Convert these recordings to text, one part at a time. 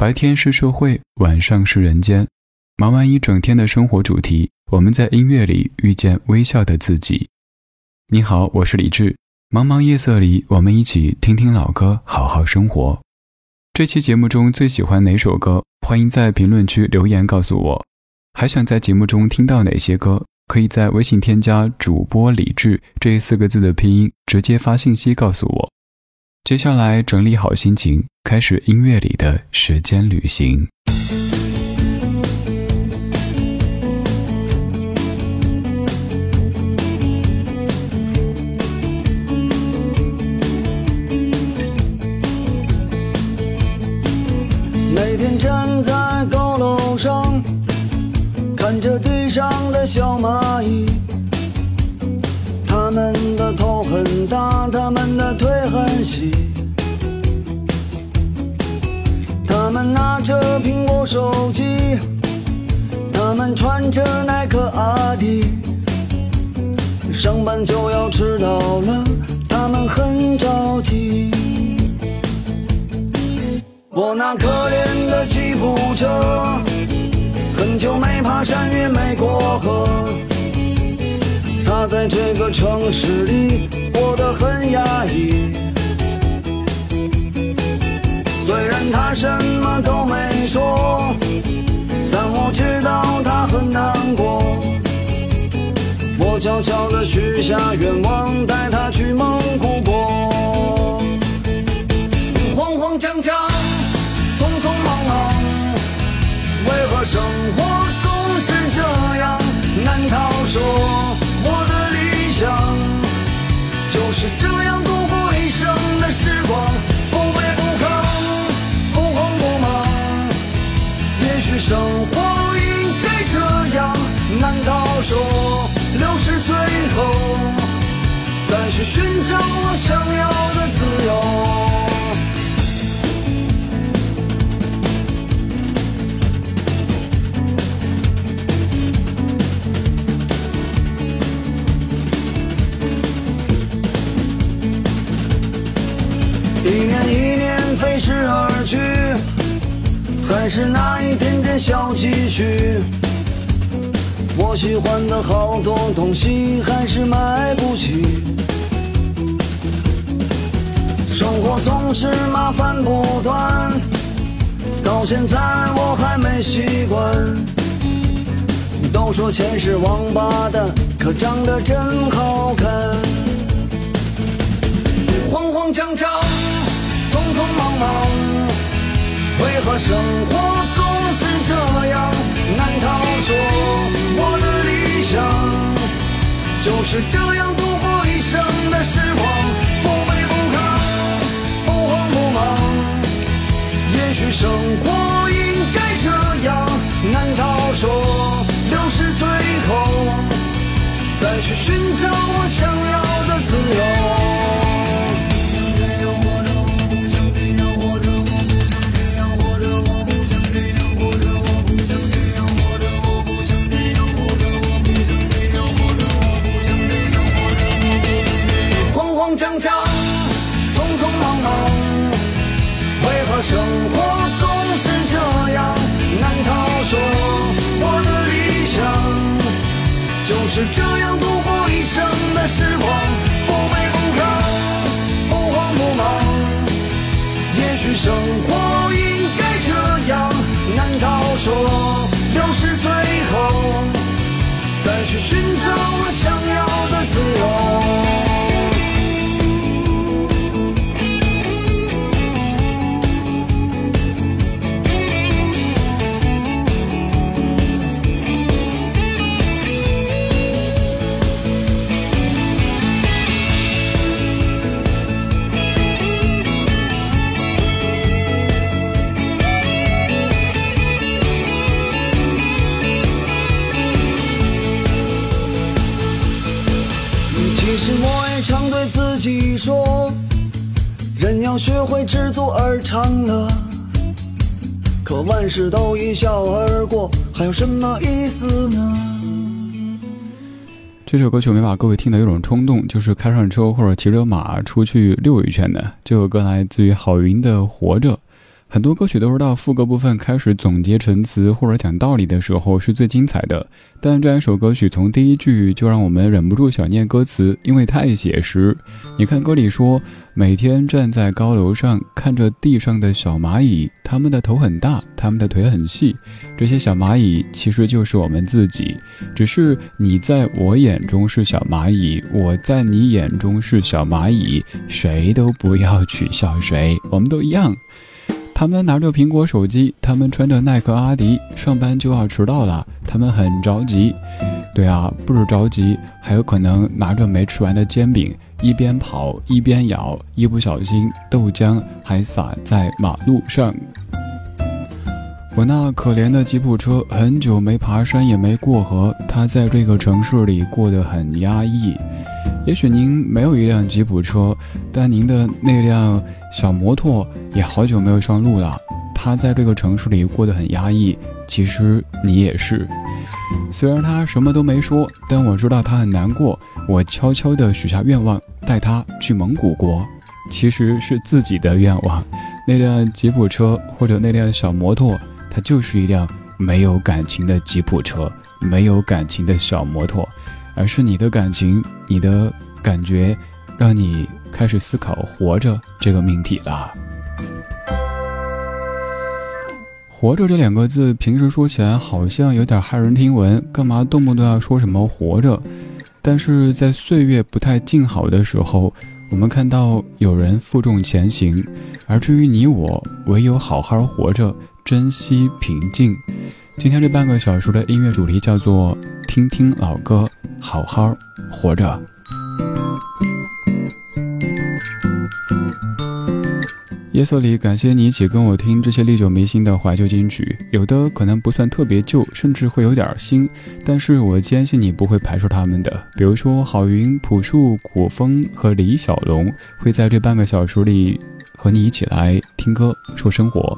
白天是社会，晚上是人间。忙完一整天的生活主题，我们在音乐里遇见微笑的自己。你好，我是李志。茫茫夜色里，我们一起听听老歌，好好生活。这期节目中最喜欢哪首歌？欢迎在评论区留言告诉我。还想在节目中听到哪些歌？可以在微信添加主播李志这四个字的拼音，直接发信息告诉我。接下来整理好心情，开始音乐里的时间旅行。每天站在高楼上，看着地上的小蚂蚁。他们的头很大，他们的腿很细，他们拿着苹果手机，他们穿着耐克阿迪，上班就要迟到了，他们很着急。我那可怜的吉普车，很久没爬山也没过河。他在这个城市里过得很压抑，虽然他什么都没说，但我知道他很难过。我悄悄地许下愿望，带他去蒙古国。慌慌张张，匆匆忙忙，为何生活寻找我想要的自由？一年一年飞逝而去，还是那一点点小积蓄。我喜欢的好多东西还是买不起。我总是麻烦不断，到现在我还没习惯。都说钱是王八蛋，可长得真好看。慌慌张张，匆匆忙忙，为何生活总是这样？难道说我的理想就是这样生活应该这样。难道说六十岁要学会知足而常乐。可万事都一笑而过，还有什么意思呢？这首歌曲没把各位听得有种冲动，就是开上车或者骑着马出去溜一圈的。这首歌来自于郝云的《活着》。很多歌曲都是到副歌部分开始总结陈词或者讲道理的时候是最精彩的，但这样一首歌曲从第一句就让我们忍不住想念歌词，因为太写实。你看歌里说，每天站在高楼上看着地上的小蚂蚁，它们的头很大，它们的腿很细，这些小蚂蚁其实就是我们自己，只是你在我眼中是小蚂蚁，我在你眼中是小蚂蚁，谁都不要取笑谁，我们都一样。他们拿着苹果手机，他们穿着耐克阿迪，上班就要迟到了，他们很着急。对啊，不止着急，还有可能拿着没吃完的煎饼，一边跑一边咬，一不小心豆浆还洒在马路上。我那可怜的吉普车，很久没爬山也没过河，它在这个城市里过得很压抑。也许您没有一辆吉普车，但您的那辆小摩托也好久没有上路了。它在这个城市里过得很压抑，其实你也是。虽然他什么都没说，但我知道他很难过。我悄悄地许下愿望，带他去蒙古国，其实是自己的愿望。那辆吉普车或者那辆小摩托，它就是一辆没有感情的吉普车，没有感情的小摩托。而是你的感情，你的感觉，让你开始思考活着这个命题了。活着这两个字，平时说起来好像有点骇人听闻，干嘛动不动要说什么活着？但是在岁月不太静好的时候，我们看到有人负重前行，而至于你我，唯有好好活着，珍惜平静。今天这半个小时的音乐主题叫做“听听老歌，好好活着”。耶稣里，感谢你一起跟我听这些历久弥新的怀旧金曲，有的可能不算特别旧，甚至会有点新，但是我坚信你不会排除他们的。比如说，郝云、朴树、古风和李小龙会在这半个小时里。和你一起来听歌说生活，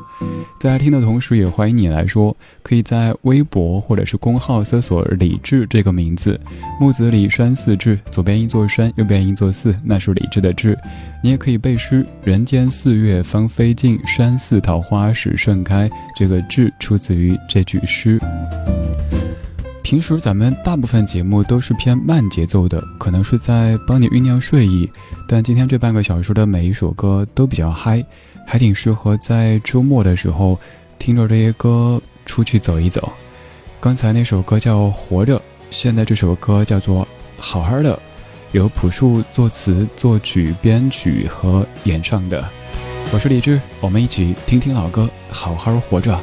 在听的同时，也欢迎你来说，可以在微博或者是公号搜索“李志”这个名字，木子李山寺志，左边一座山，右边一座寺，那是李志的志。你也可以背诗：“人间四月芳菲尽，山寺桃花始盛开。”这个志出自于这句诗。平时咱们大部分节目都是偏慢节奏的，可能是在帮你酝酿睡意。但今天这半个小时的每一首歌都比较嗨，还挺适合在周末的时候听着这些歌出去走一走。刚才那首歌叫《活着》，现在这首歌叫做《好好的》，由朴树作词、作曲、编曲和演唱的。我是李志，我们一起听听老歌，好好活着。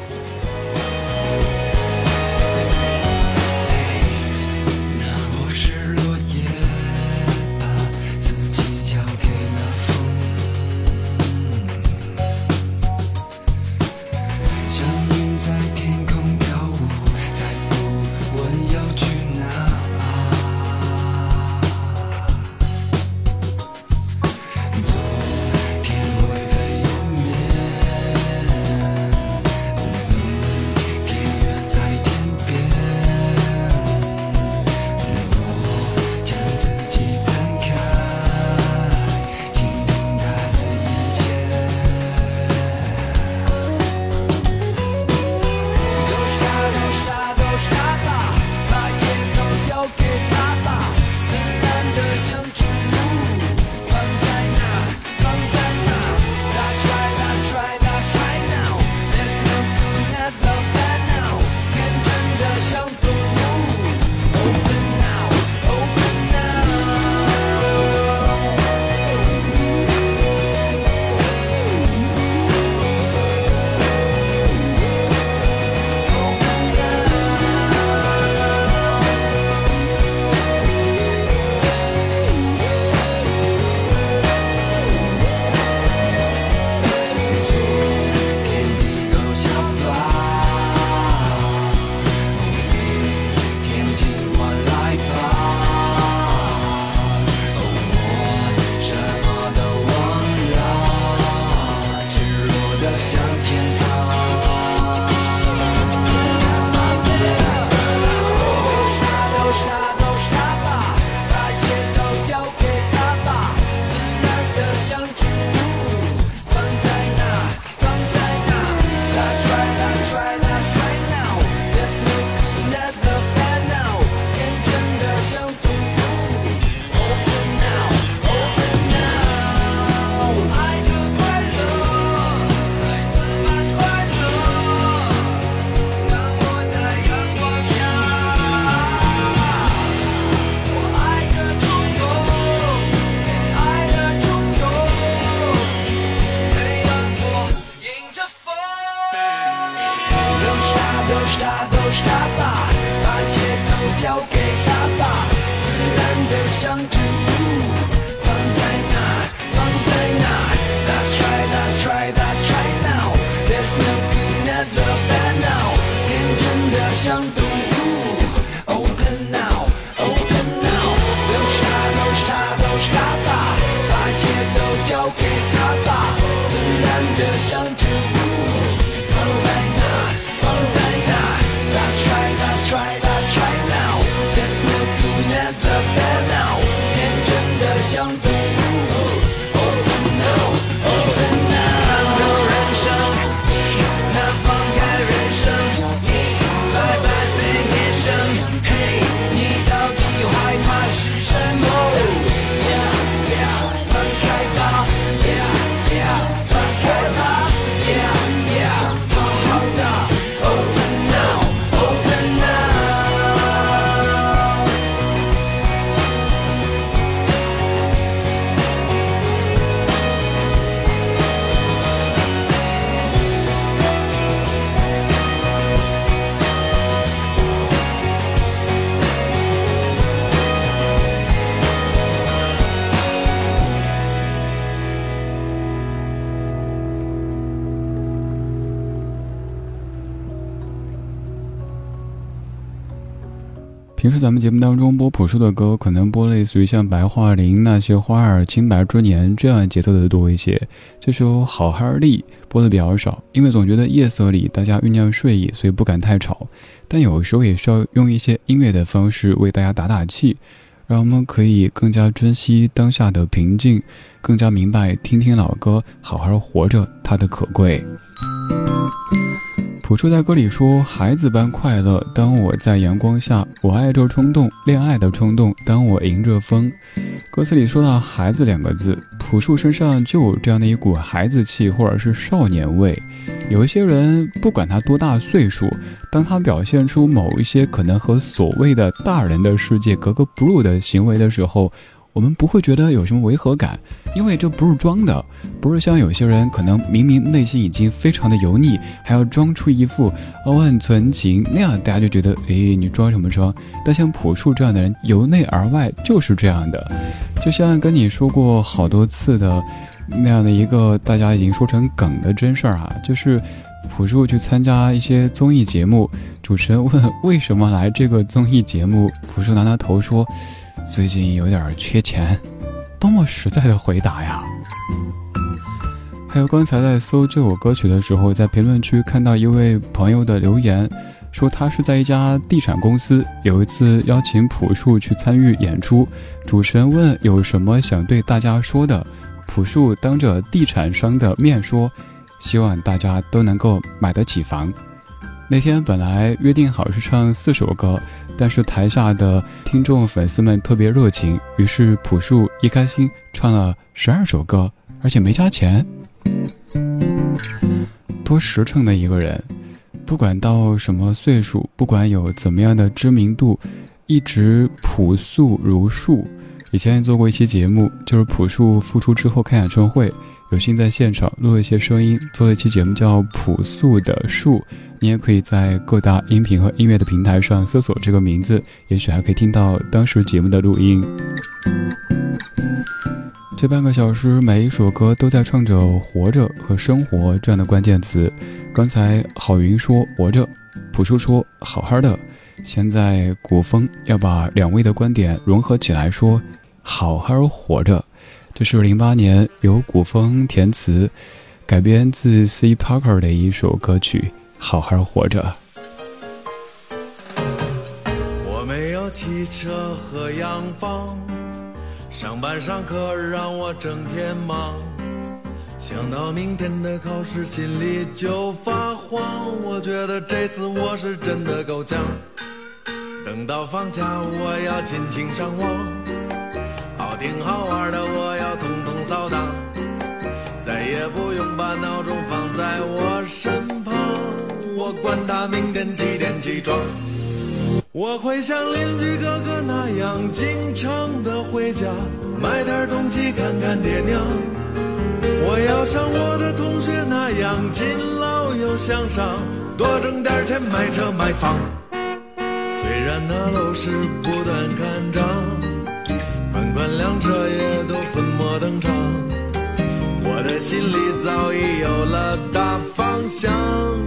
真的平时咱们节目当中播朴树的歌，可能播类似于像《白桦林》那些花儿、清白之年这样节奏的多一些。这首《好哈力》播的比较少，因为总觉得夜色里大家酝酿睡意，所以不敢太吵。但有时候也需要用一些音乐的方式为大家打打气，让我们可以更加珍惜当下的平静，更加明白听听老歌，好好活着它的可贵。朴树在歌里说：“孩子般快乐，当我在阳光下，我爱这冲动，恋爱的冲动。当我迎着风。”歌词里说到“孩子”两个字，朴树身上就有这样的一股孩子气，或者是少年味。有一些人，不管他多大岁数，当他表现出某一些可能和所谓的大人的世界格格不入的行为的时候，我们不会觉得有什么违和感，因为这不是装的，不是像有些人可能明明内心已经非常的油腻，还要装出一副傲岸纯情那样，大家就觉得，诶，你装什么装？但像朴树这样的人，由内而外就是这样的，就像跟你说过好多次的那样的一个大家已经说成梗的真事儿啊，就是朴树去参加一些综艺节目，主持人问为什么来这个综艺节目，朴树拿拿头说。最近有点缺钱，多么实在的回答呀！还有刚才在搜这首歌曲的时候，在评论区看到一位朋友的留言，说他是在一家地产公司，有一次邀请朴树去参与演出，主持人问有什么想对大家说的，朴树当着地产商的面说，希望大家都能够买得起房。那天本来约定好是唱四首歌，但是台下的听众粉丝们特别热情，于是朴树一开心唱了十二首歌，而且没加钱。多实诚的一个人，不管到什么岁数，不管有怎么样的知名度，一直朴素如树。以前做过一期节目，就是朴树复出之后开演唱会，有幸在现场录了一些声音，做了一期节目叫《朴素的树》。你也可以在各大音频和音乐的平台上搜索这个名字，也许还可以听到当时节目的录音。这半个小时，每一首歌都在唱着“活着”和“生活”这样的关键词。刚才郝云说“活着”，朴树说“好好的”，现在古风要把两位的观点融合起来说。好好活着，这是零八年由古风填词，改编自 C. Parker 的一首歌曲《好好活着》。我没有汽车和洋房，上班上课让我整天忙，想到明天的考试心里就发慌。我觉得这次我是真的够呛，等到放假我要尽情上网。挺好玩的我要统统扫荡，再也不用把闹钟放在我身旁。我管他明天几点起床，我会像邻居哥哥那样经常的回家，买点东西看看爹娘。我要像我的同学那样勤劳又向上，多挣点钱买车买房。虽然那楼市不断看涨，心里早已有了大方向。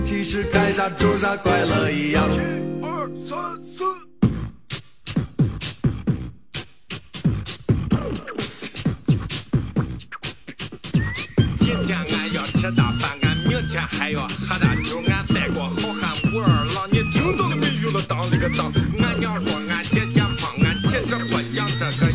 其实干啥做啥，快乐一样。一二三四。还要喝大酒，俺带过好汉武二郎，你听到了没有了？当了个当，俺娘说俺姐健胖，俺其实不想这个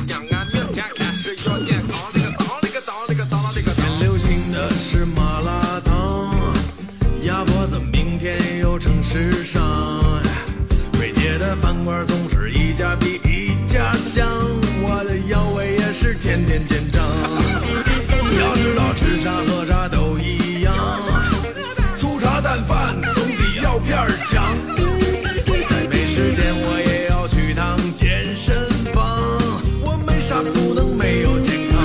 家乡，我的腰围也是天天见长。要知道吃啥喝啥都一样。粗茶淡饭总比药片儿强，再没时间我也要去趟健身房。我没啥不能没有健康，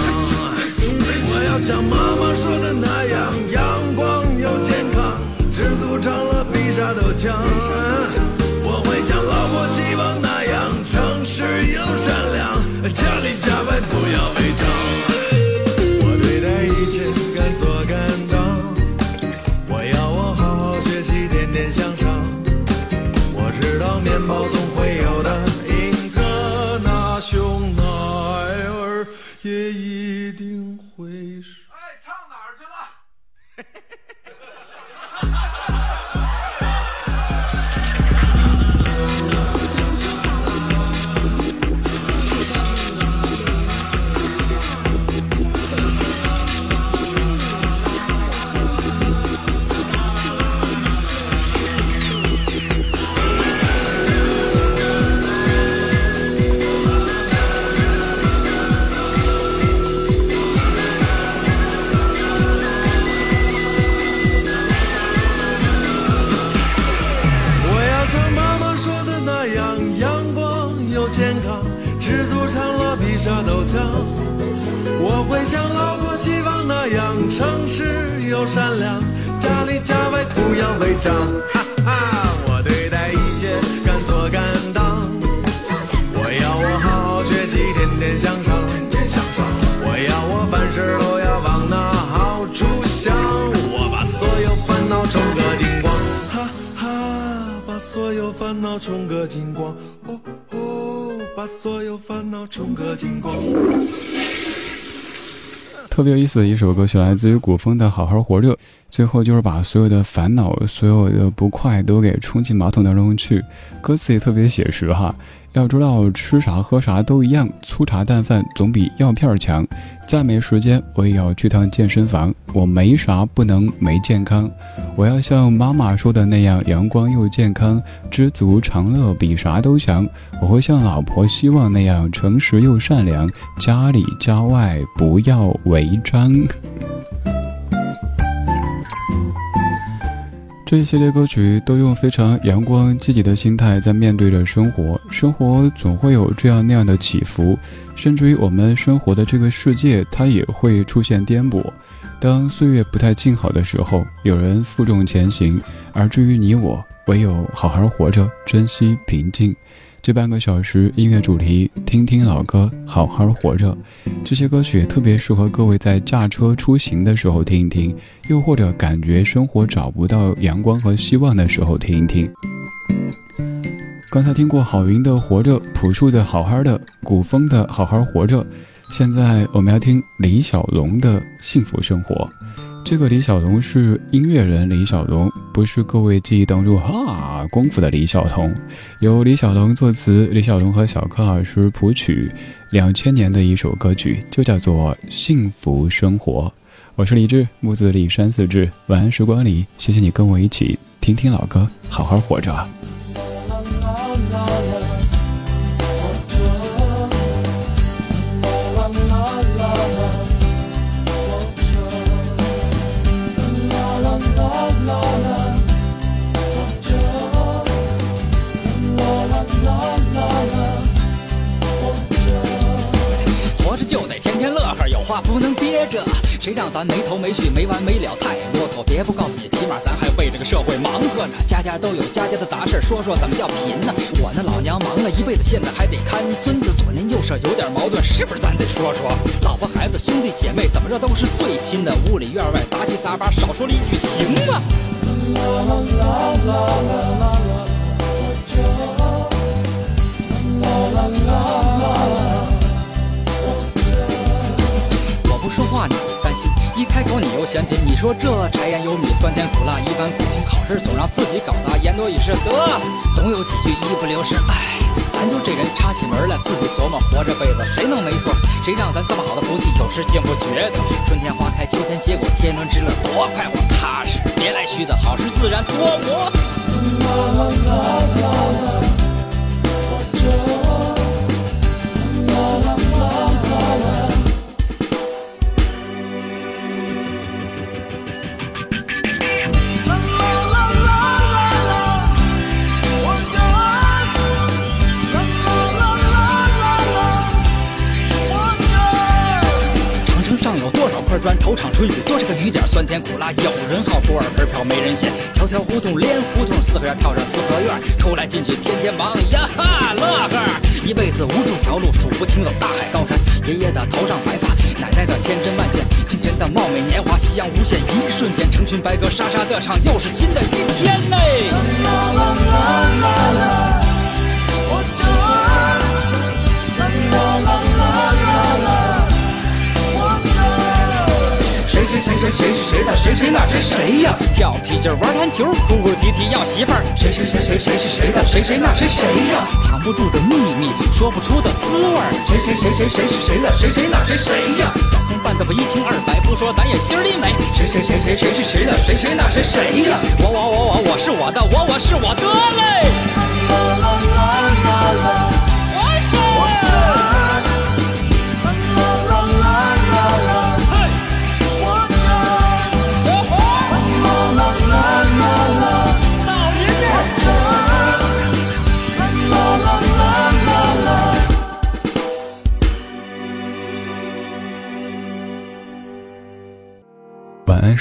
我要像妈妈说的那样，阳光又健康，知足常乐比啥都强。健康，知足常乐比啥都强，我会像老婆希望那样诚实又善良，家里家外不要违章。哈哈，我对待一切敢做敢当，我要我好好学习，天天向上。我要我凡事都要往那好处想，我把所有烦恼冲个精光。哈哈，把所有烦恼冲个精光。哦。把所有烦恼冲个精光。特别有意思的一首歌曲，来自于古风的《好好活着》，最后就是把所有的烦恼、所有的不快都给冲进马桶当中去，歌词也特别写实哈。要知道吃啥喝啥都一样，粗茶淡饭总比药片强。再没时间，我也要去趟健身房。我没啥不能没健康，我要像妈妈说的那样，阳光又健康，知足常乐比啥都强。我会像老婆希望那样，诚实又善良，家里家外不要违章。这一系列歌曲都用非常阳光积极的心态在面对着生活，生活总会有这样那样的起伏，甚至于我们生活的这个世界，它也会出现颠簸。当岁月不太静好的时候，有人负重前行，而至于你我，唯有好好活着，珍惜平静。这半个小时音乐主题，听听老歌，好好活着。这些歌曲特别适合各位在驾车出行的时候听一听，又或者感觉生活找不到阳光和希望的时候听一听。刚才听过郝云的《活着》，朴树的《好好的》，古风的《好好活着》，现在我们要听李小龙的《幸福生活》。这个李小龙是音乐人李小龙，不是各位记忆当中哈功夫的李小龙。由李小龙作词，李小龙和小柯老师谱曲，两千年的一首歌曲，就叫做《幸福生活》。我是李志，木子李山四志。晚安时光里，谢谢你跟我一起听听老歌，好好活着。咱没头没绪、没完没了，太啰嗦。别不告诉你，起码咱还为这个社会忙活呢。家家都有家家的杂事，说说怎么叫贫呢？我那老娘忙了一辈子，现在还得看孙子，左邻右舍有点矛盾，是不是咱得说说？老婆孩子兄弟姐妹怎么着都是最亲的，屋里院外杂七杂八，少说了一句行吗？我说这柴盐油米酸甜苦辣一般苦心，考试总让自己搞砸言多语失，得总有几句一不留神。唉，咱就这人插起门来自己琢磨，活这辈子谁能没错？谁让咱这么好的福气有时竟不觉得？春天花开，秋天结果，天伦之乐多快活踏实，别来虚的，好事自然多磨。多少个雨点？酸甜苦辣，有人好锅碗盆瓢没人嫌。条条胡同连胡同，四合院跳上四合院，出来进去天天忙呀哈乐呵。一辈子无数条路数不清走大海高山，爷爷的头上白发，奶奶的千针万线，亲人的貌美年华，夕阳无限，一瞬间成群白鸽沙沙的唱，又是新的一天嘞。谁谁谁谁谁是谁的？谁谁那是谁呀？跳皮筋儿玩篮球，哭哭啼啼要媳妇儿。谁谁谁谁谁是谁的？谁谁那是谁呀？藏不住的秘密，说不出的滋味儿。谁谁谁谁谁是谁的？谁谁那是谁呀？小葱拌豆腐一清二白，不说咱也心里美。谁谁谁谁谁是谁的？谁谁那是谁呀？我我我我我是我的，我我是我的嘞。晚安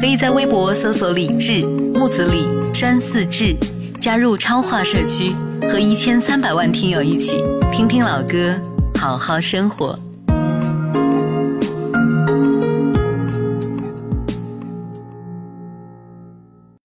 可以在微博搜索“李志木子李山寺志”，加入超话社区，和一千三百万听友一起听听老歌，好好生活。